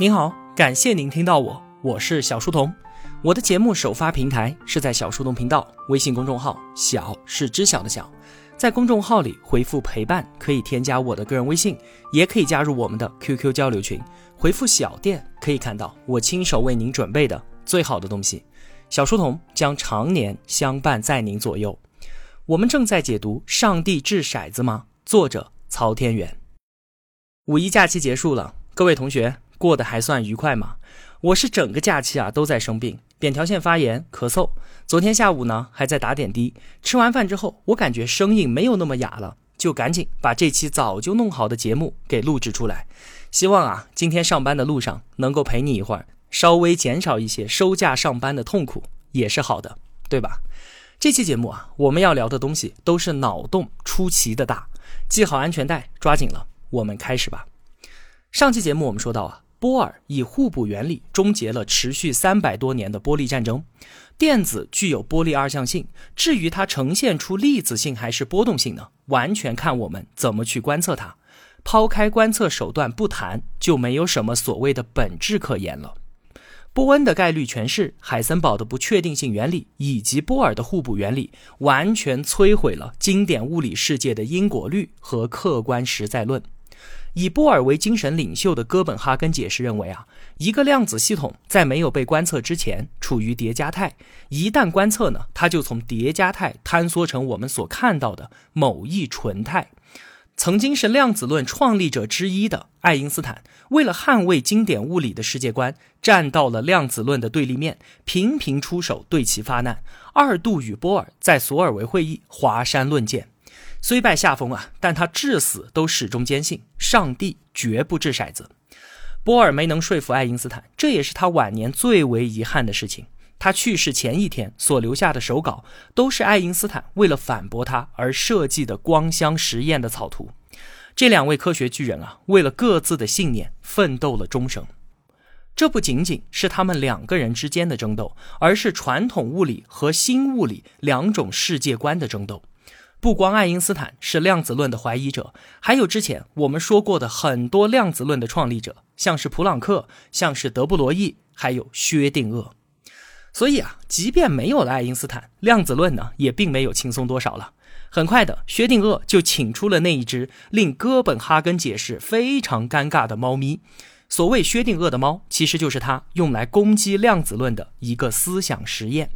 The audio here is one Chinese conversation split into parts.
您好，感谢您听到我，我是小书童。我的节目首发平台是在小书童频道微信公众号，小是知晓的小，在公众号里回复陪伴，可以添加我的个人微信，也可以加入我们的 QQ 交流群。回复小店可以看到我亲手为您准备的最好的东西。小书童将常年相伴在您左右。我们正在解读《上帝掷骰子吗》，作者曹天元。五一假期结束了，各位同学。过得还算愉快吗？我是整个假期啊都在生病，扁桃腺发炎、咳嗽。昨天下午呢还在打点滴。吃完饭之后，我感觉声音没有那么哑了，就赶紧把这期早就弄好的节目给录制出来。希望啊今天上班的路上能够陪你一会儿，稍微减少一些收假上班的痛苦也是好的，对吧？这期节目啊我们要聊的东西都是脑洞出奇的大，系好安全带，抓紧了，我们开始吧。上期节目我们说到啊。波尔以互补原理终结了持续三百多年的波粒战争。电子具有波粒二象性，至于它呈现出粒子性还是波动性呢？完全看我们怎么去观测它。抛开观测手段不谈，就没有什么所谓的本质可言了。波恩的概率诠释、海森堡的不确定性原理以及波尔的互补原理，完全摧毁了经典物理世界的因果律和客观实在论。以波尔为精神领袖的哥本哈根解释认为啊，一个量子系统在没有被观测之前处于叠加态，一旦观测呢，它就从叠加态坍缩成我们所看到的某一纯态。曾经是量子论创立者之一的爱因斯坦，为了捍卫经典物理的世界观，站到了量子论的对立面，频频出手对其发难，二度与波尔在索尔维会议华山论剑。虽败下风啊，但他至死都始终坚信上帝绝不掷骰子。波尔没能说服爱因斯坦，这也是他晚年最为遗憾的事情。他去世前一天所留下的手稿，都是爱因斯坦为了反驳他而设计的光箱实验的草图。这两位科学巨人啊，为了各自的信念奋斗了终生。这不仅仅是他们两个人之间的争斗，而是传统物理和新物理两种世界观的争斗。不光爱因斯坦是量子论的怀疑者，还有之前我们说过的很多量子论的创立者，像是普朗克，像是德布罗意，还有薛定谔。所以啊，即便没有了爱因斯坦，量子论呢也并没有轻松多少了。很快的，薛定谔就请出了那一只令哥本哈根解释非常尴尬的猫咪。所谓薛定谔的猫，其实就是他用来攻击量子论的一个思想实验。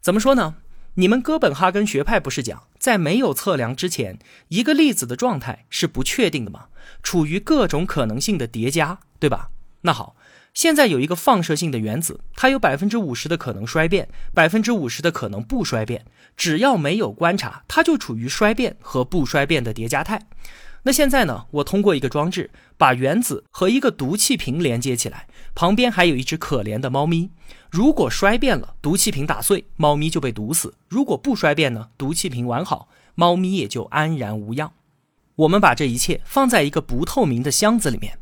怎么说呢？你们哥本哈根学派不是讲，在没有测量之前，一个粒子的状态是不确定的吗？处于各种可能性的叠加，对吧？那好，现在有一个放射性的原子，它有百分之五十的可能衰变，百分之五十的可能不衰变。只要没有观察，它就处于衰变和不衰变的叠加态。那现在呢？我通过一个装置把原子和一个毒气瓶连接起来，旁边还有一只可怜的猫咪。如果衰变了，毒气瓶打碎，猫咪就被毒死；如果不衰变呢？毒气瓶完好，猫咪也就安然无恙。我们把这一切放在一个不透明的箱子里面，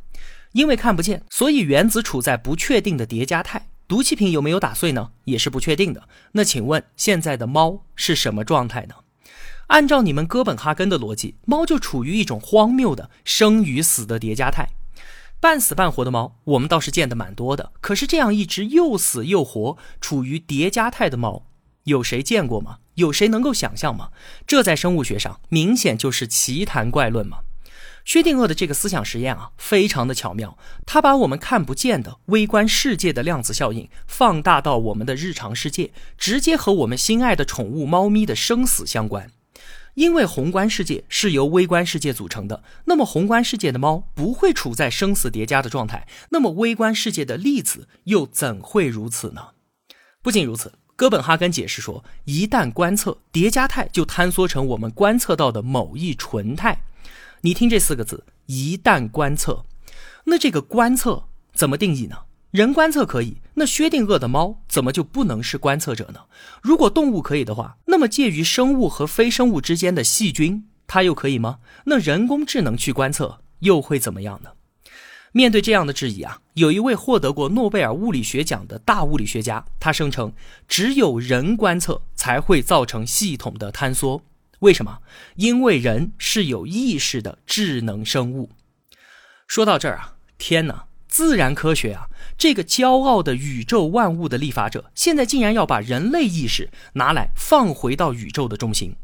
因为看不见，所以原子处在不确定的叠加态。毒气瓶有没有打碎呢？也是不确定的。那请问现在的猫是什么状态呢？按照你们哥本哈根的逻辑，猫就处于一种荒谬的生与死的叠加态。半死半活的猫，我们倒是见得蛮多的。可是这样一只又死又活、处于叠加态的猫，有谁见过吗？有谁能够想象吗？这在生物学上明显就是奇谈怪论嘛。薛定谔的这个思想实验啊，非常的巧妙。他把我们看不见的微观世界的量子效应放大到我们的日常世界，直接和我们心爱的宠物猫咪的生死相关。因为宏观世界是由微观世界组成的，那么宏观世界的猫不会处在生死叠加的状态，那么微观世界的粒子又怎会如此呢？不仅如此，哥本哈根解释说，一旦观测叠加态，就坍缩成我们观测到的某一纯态。你听这四个字，一旦观测，那这个观测怎么定义呢？人观测可以，那薛定谔的猫怎么就不能是观测者呢？如果动物可以的话，那么介于生物和非生物之间的细菌，它又可以吗？那人工智能去观测又会怎么样呢？面对这样的质疑啊，有一位获得过诺贝尔物理学奖的大物理学家，他声称，只有人观测才会造成系统的坍缩。为什么？因为人是有意识的智能生物。说到这儿啊，天哪！自然科学啊，这个骄傲的宇宙万物的立法者，现在竟然要把人类意识拿来放回到宇宙的中心。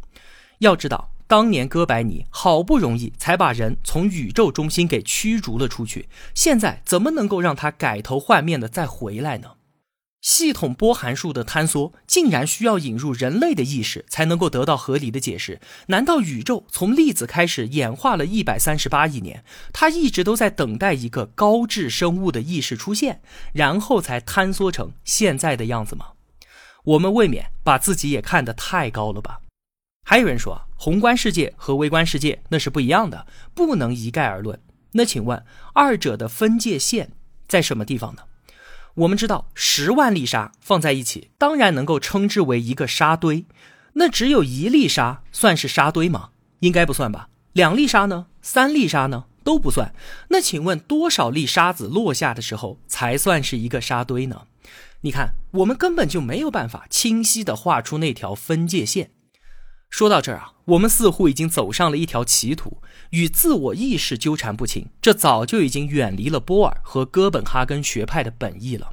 要知道，当年哥白尼好不容易才把人从宇宙中心给驱逐了出去，现在怎么能够让他改头换面的再回来呢？系统波函数的坍缩竟然需要引入人类的意识才能够得到合理的解释？难道宇宙从粒子开始演化了一百三十八亿年，它一直都在等待一个高智生物的意识出现，然后才坍缩成现在的样子吗？我们未免把自己也看得太高了吧？还有人说，宏观世界和微观世界那是不一样的，不能一概而论。那请问，二者的分界线在什么地方呢？我们知道，十万粒沙放在一起，当然能够称之为一个沙堆。那只有一粒沙算是沙堆吗？应该不算吧。两粒沙呢？三粒沙呢？都不算。那请问，多少粒沙子落下的时候才算是一个沙堆呢？你看，我们根本就没有办法清晰的画出那条分界线。说到这儿啊，我们似乎已经走上了一条歧途，与自我意识纠缠不清。这早就已经远离了波尔和哥本哈根学派的本意了。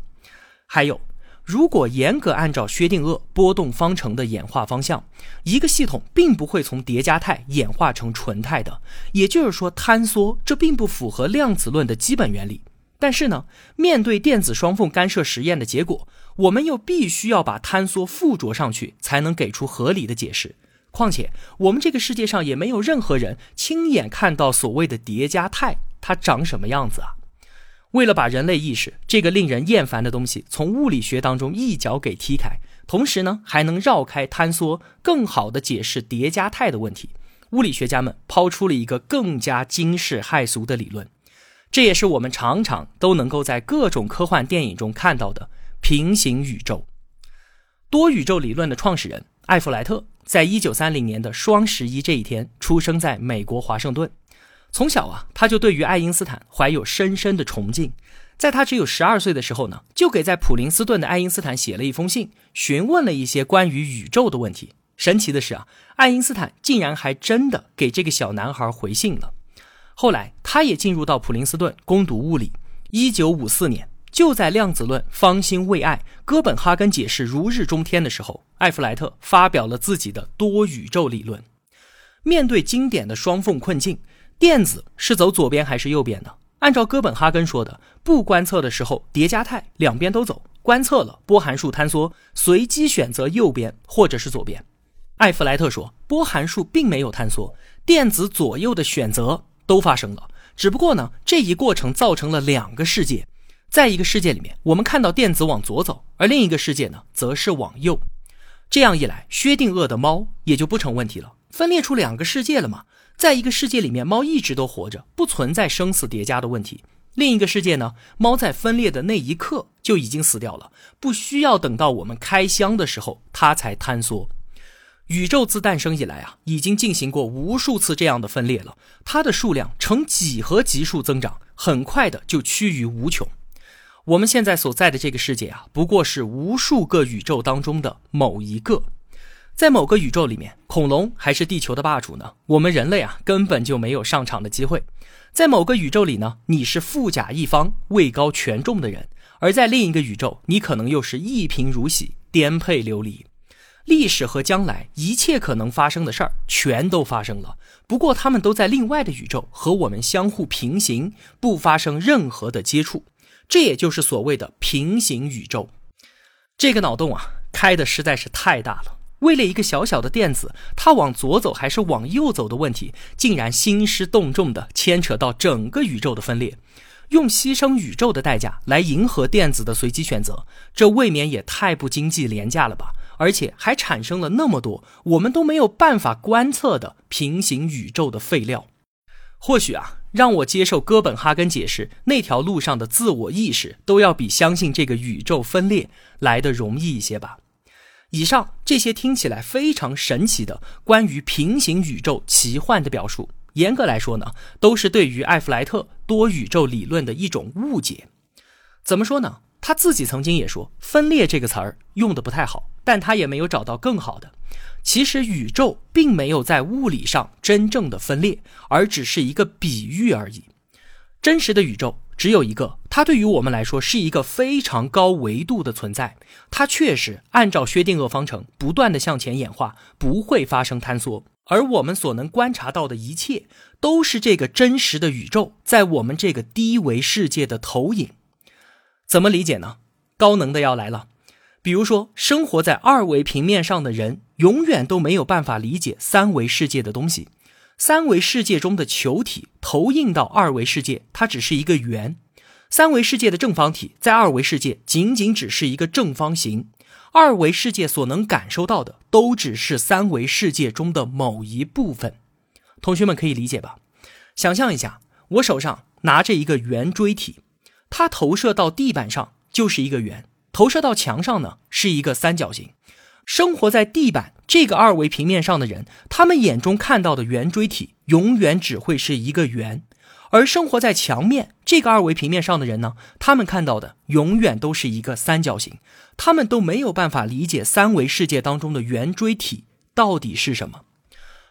还有，如果严格按照薛定谔波动方程的演化方向，一个系统并不会从叠加态演化成纯态的。也就是说，坍缩这并不符合量子论的基本原理。但是呢，面对电子双缝干涉实验的结果，我们又必须要把坍缩附着上去，才能给出合理的解释。况且，我们这个世界上也没有任何人亲眼看到所谓的叠加态它长什么样子啊！为了把人类意识这个令人厌烦的东西从物理学当中一脚给踢开，同时呢还能绕开坍缩，更好的解释叠加态的问题，物理学家们抛出了一个更加惊世骇俗的理论，这也是我们常常都能够在各种科幻电影中看到的平行宇宙。多宇宙理论的创始人艾弗莱特。在一九三零年的双十一这一天，出生在美国华盛顿。从小啊，他就对于爱因斯坦怀有深深的崇敬。在他只有十二岁的时候呢，就给在普林斯顿的爱因斯坦写了一封信，询问了一些关于宇宙的问题。神奇的是啊，爱因斯坦竟然还真的给这个小男孩回信了。后来，他也进入到普林斯顿攻读物理。一九五四年。就在量子论方兴未艾、哥本哈根解释如日中天的时候，艾弗莱特发表了自己的多宇宙理论。面对经典的双缝困境，电子是走左边还是右边呢？按照哥本哈根说的，不观测的时候叠加态两边都走；观测了波函数坍缩，随机选择右边或者是左边。艾弗莱特说，波函数并没有坍缩，电子左右的选择都发生了，只不过呢，这一过程造成了两个世界。在一个世界里面，我们看到电子往左走，而另一个世界呢，则是往右。这样一来，薛定谔的猫也就不成问题了。分裂出两个世界了嘛？在一个世界里面，猫一直都活着，不存在生死叠加的问题。另一个世界呢，猫在分裂的那一刻就已经死掉了，不需要等到我们开箱的时候，它才坍缩。宇宙自诞生以来啊，已经进行过无数次这样的分裂了，它的数量呈几何级数增长，很快的就趋于无穷。我们现在所在的这个世界啊，不过是无数个宇宙当中的某一个。在某个宇宙里面，恐龙还是地球的霸主呢？我们人类啊，根本就没有上场的机会。在某个宇宙里呢，你是富甲一方、位高权重的人；而在另一个宇宙，你可能又是一贫如洗、颠沛流离。历史和将来一切可能发生的事儿，全都发生了。不过，他们都在另外的宇宙和我们相互平行，不发生任何的接触。这也就是所谓的平行宇宙，这个脑洞啊开的实在是太大了。为了一个小小的电子，它往左走还是往右走的问题，竟然兴师动众的牵扯到整个宇宙的分裂，用牺牲宇宙的代价来迎合电子的随机选择，这未免也太不经济廉价了吧？而且还产生了那么多我们都没有办法观测的平行宇宙的废料。或许啊。让我接受哥本哈根解释那条路上的自我意识，都要比相信这个宇宙分裂来的容易一些吧。以上这些听起来非常神奇的关于平行宇宙奇幻的表述，严格来说呢，都是对于艾弗莱特多宇宙理论的一种误解。怎么说呢？他自己曾经也说“分裂”这个词儿用的不太好，但他也没有找到更好的。其实宇宙并没有在物理上真正的分裂，而只是一个比喻而已。真实的宇宙只有一个，它对于我们来说是一个非常高维度的存在。它确实按照薛定谔方程不断的向前演化，不会发生坍缩。而我们所能观察到的一切，都是这个真实的宇宙在我们这个低维世界的投影。怎么理解呢？高能的要来了。比如说，生活在二维平面上的人，永远都没有办法理解三维世界的东西。三维世界中的球体投映到二维世界，它只是一个圆；三维世界的正方体在二维世界仅仅只是一个正方形。二维世界所能感受到的，都只是三维世界中的某一部分。同学们可以理解吧？想象一下，我手上拿着一个圆锥体，它投射到地板上就是一个圆，投射到墙上呢是一个三角形。生活在地板这个二维平面上的人，他们眼中看到的圆锥体永远只会是一个圆；而生活在墙面这个二维平面上的人呢，他们看到的永远都是一个三角形。他们都没有办法理解三维世界当中的圆锥体到底是什么。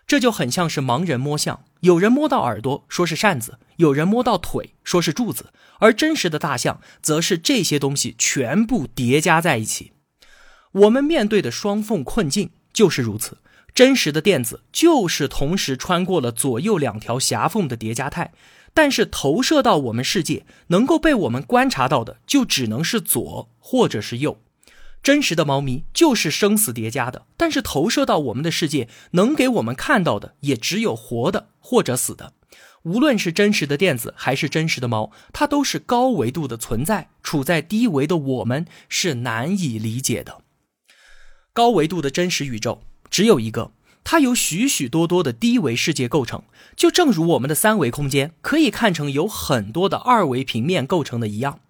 这就很像是盲人摸象，有人摸到耳朵说是扇子，有人摸到腿说是柱子，而真实的大象则是这些东西全部叠加在一起。我们面对的双缝困境就是如此，真实的电子就是同时穿过了左右两条狭缝的叠加态，但是投射到我们世界能够被我们观察到的就只能是左或者是右。真实的猫咪就是生死叠加的，但是投射到我们的世界能给我们看到的也只有活的或者死的。无论是真实的电子还是真实的猫，它都是高维度的存在，处在低维的我们是难以理解的。高维度的真实宇宙只有一个，它由许许多多的低维世界构成，就正如我们的三维空间可以看成由很多的二维平面构成的一样。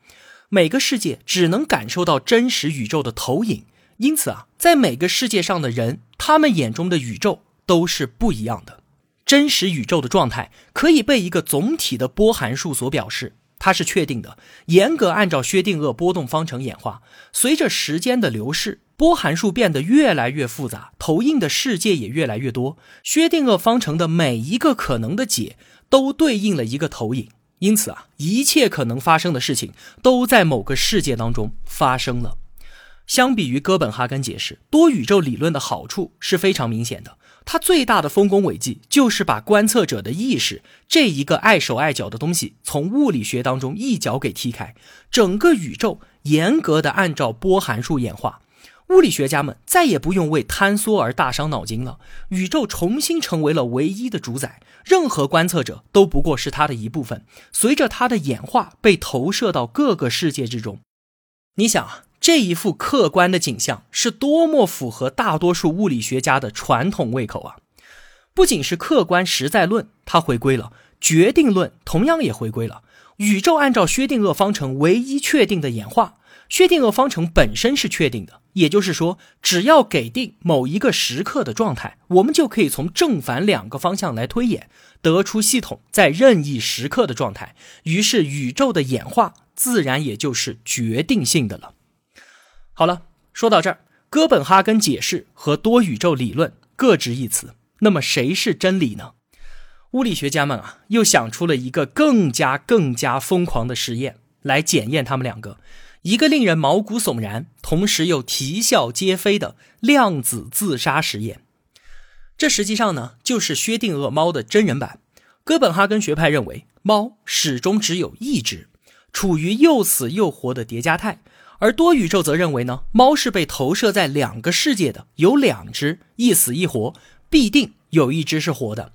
每个世界只能感受到真实宇宙的投影，因此啊，在每个世界上的人，他们眼中的宇宙都是不一样的。真实宇宙的状态可以被一个总体的波函数所表示。它是确定的，严格按照薛定谔波动方程演化。随着时间的流逝，波函数变得越来越复杂，投影的世界也越来越多。薛定谔方程的每一个可能的解都对应了一个投影，因此啊，一切可能发生的事情都在某个世界当中发生了。相比于哥本哈根解释，多宇宙理论的好处是非常明显的。它最大的丰功伟绩就是把观测者的意识这一个碍手碍脚的东西从物理学当中一脚给踢开，整个宇宙严格的按照波函数演化，物理学家们再也不用为坍缩而大伤脑筋了，宇宙重新成为了唯一的主宰，任何观测者都不过是它的一部分，随着它的演化被投射到各个世界之中。你想啊。这一幅客观的景象是多么符合大多数物理学家的传统胃口啊！不仅是客观实在论，它回归了；决定论同样也回归了。宇宙按照薛定谔方程唯一确定的演化，薛定谔方程本身是确定的，也就是说，只要给定某一个时刻的状态，我们就可以从正反两个方向来推演，得出系统在任意时刻的状态。于是，宇宙的演化自然也就是决定性的了。好了，说到这儿，哥本哈根解释和多宇宙理论各执一词。那么谁是真理呢？物理学家们啊，又想出了一个更加更加疯狂的实验来检验他们两个，一个令人毛骨悚然，同时又啼笑皆非的量子自杀实验。这实际上呢，就是薛定谔猫的真人版。哥本哈根学派认为，猫始终只有一只，处于又死又活的叠加态。而多宇宙则认为呢，猫是被投射在两个世界的，有两只，一死一活，必定有一只是活的。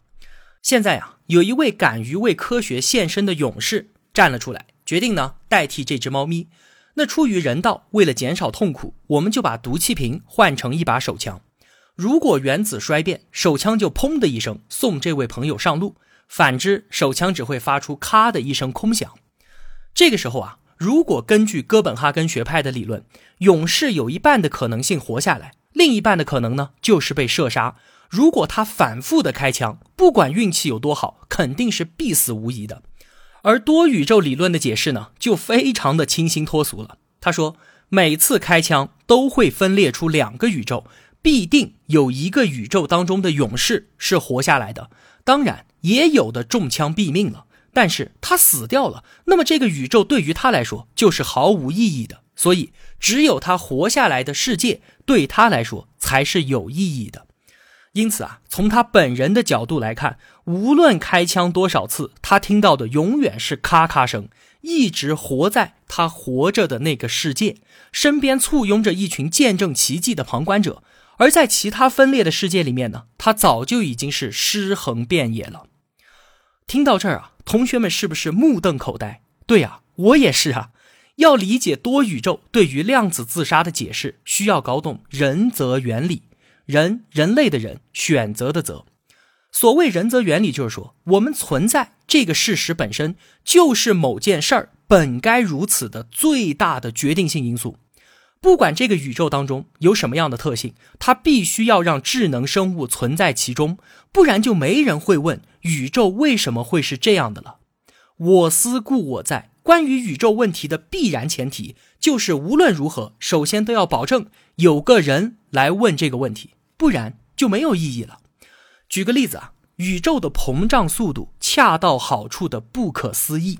现在啊，有一位敢于为科学献身的勇士站了出来，决定呢代替这只猫咪。那出于人道，为了减少痛苦，我们就把毒气瓶换成一把手枪。如果原子衰变，手枪就砰的一声送这位朋友上路；反之，手枪只会发出咔的一声空响。这个时候啊。如果根据哥本哈根学派的理论，勇士有一半的可能性活下来，另一半的可能呢就是被射杀。如果他反复的开枪，不管运气有多好，肯定是必死无疑的。而多宇宙理论的解释呢，就非常的清新脱俗了。他说，每次开枪都会分裂出两个宇宙，必定有一个宇宙当中的勇士是活下来的，当然也有的中枪毙命了。但是他死掉了，那么这个宇宙对于他来说就是毫无意义的。所以，只有他活下来的世界对他来说才是有意义的。因此啊，从他本人的角度来看，无论开枪多少次，他听到的永远是咔咔声，一直活在他活着的那个世界，身边簇拥着一群见证奇迹的旁观者。而在其他分裂的世界里面呢，他早就已经是尸横遍野了。听到这儿啊，同学们是不是目瞪口呆？对呀，我也是啊。要理解多宇宙对于量子自杀的解释，需要搞懂人则原理。人，人类的人，选择的择。所谓人则原理，就是说我们存在这个事实本身就是某件事儿本该如此的最大的决定性因素。不管这个宇宙当中有什么样的特性，它必须要让智能生物存在其中，不然就没人会问宇宙为什么会是这样的了。我思故我在。关于宇宙问题的必然前提，就是无论如何，首先都要保证有个人来问这个问题，不然就没有意义了。举个例子啊，宇宙的膨胀速度恰到好处的不可思议，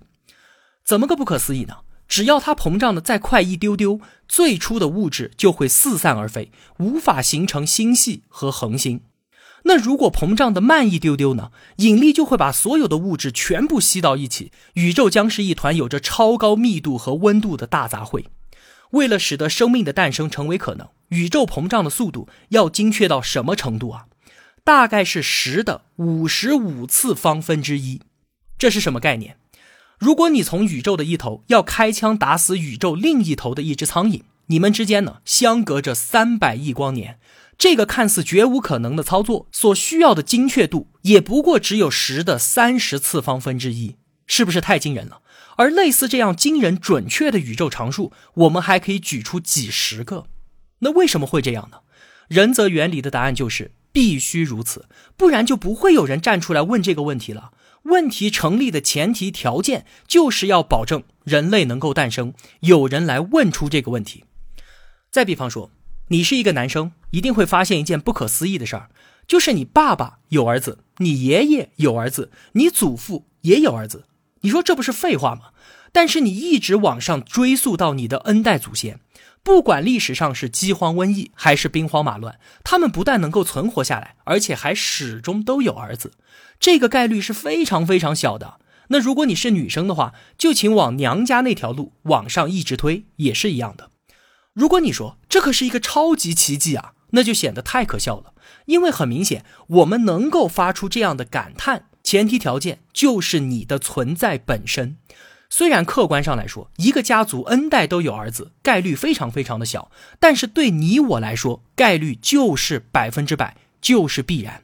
怎么个不可思议呢？只要它膨胀的再快一丢丢，最初的物质就会四散而飞，无法形成星系和恒星。那如果膨胀的慢一丢丢呢？引力就会把所有的物质全部吸到一起，宇宙将是一团有着超高密度和温度的大杂烩。为了使得生命的诞生成为可能，宇宙膨胀的速度要精确到什么程度啊？大概是十的五十五次方分之一。这是什么概念？如果你从宇宙的一头要开枪打死宇宙另一头的一只苍蝇，你们之间呢相隔着三百亿光年。这个看似绝无可能的操作，所需要的精确度也不过只有十的三十次方分之一，是不是太惊人了？而类似这样惊人准确的宇宙常数，我们还可以举出几十个。那为什么会这样呢？仁则原理的答案就是必须如此，不然就不会有人站出来问这个问题了。问题成立的前提条件就是要保证人类能够诞生，有人来问出这个问题。再比方说。你是一个男生，一定会发现一件不可思议的事儿，就是你爸爸有儿子，你爷爷有儿子，你祖父也有儿子。你说这不是废话吗？但是你一直往上追溯到你的 N 代祖先，不管历史上是饥荒、瘟疫还是兵荒马乱，他们不但能够存活下来，而且还始终都有儿子。这个概率是非常非常小的。那如果你是女生的话，就请往娘家那条路往上一直推，也是一样的。如果你说这可是一个超级奇迹啊，那就显得太可笑了。因为很明显，我们能够发出这样的感叹，前提条件就是你的存在本身。虽然客观上来说，一个家族 N 代都有儿子，概率非常非常的小，但是对你我来说，概率就是百分之百，就是必然。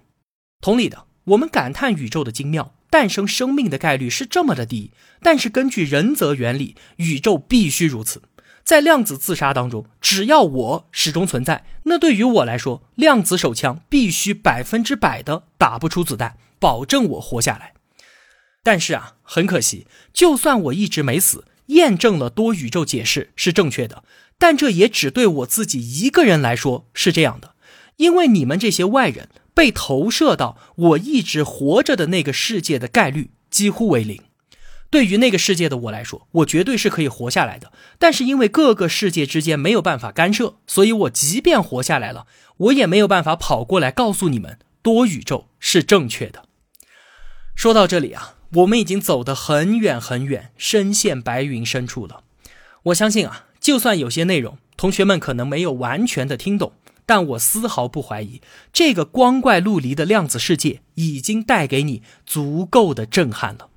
同理的，我们感叹宇宙的精妙，诞生生命的概率是这么的低，但是根据仁则原理，宇宙必须如此。在量子自杀当中，只要我始终存在，那对于我来说，量子手枪必须百分之百的打不出子弹，保证我活下来。但是啊，很可惜，就算我一直没死，验证了多宇宙解释是正确的，但这也只对我自己一个人来说是这样的，因为你们这些外人被投射到我一直活着的那个世界的概率几乎为零。对于那个世界的我来说，我绝对是可以活下来的。但是因为各个世界之间没有办法干涉，所以我即便活下来了，我也没有办法跑过来告诉你们多宇宙是正确的。说到这里啊，我们已经走得很远很远，深陷白云深处了。我相信啊，就算有些内容同学们可能没有完全的听懂，但我丝毫不怀疑，这个光怪陆离的量子世界已经带给你足够的震撼了。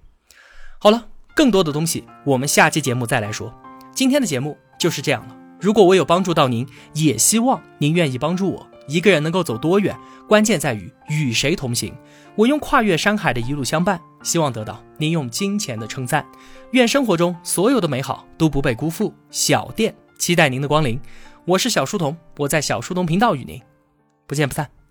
好了，更多的东西我们下期节目再来说。今天的节目就是这样了。如果我有帮助到您，也希望您愿意帮助我。一个人能够走多远，关键在于与谁同行。我用跨越山海的一路相伴，希望得到您用金钱的称赞。愿生活中所有的美好都不被辜负。小店期待您的光临。我是小书童，我在小书童频道与您不见不散。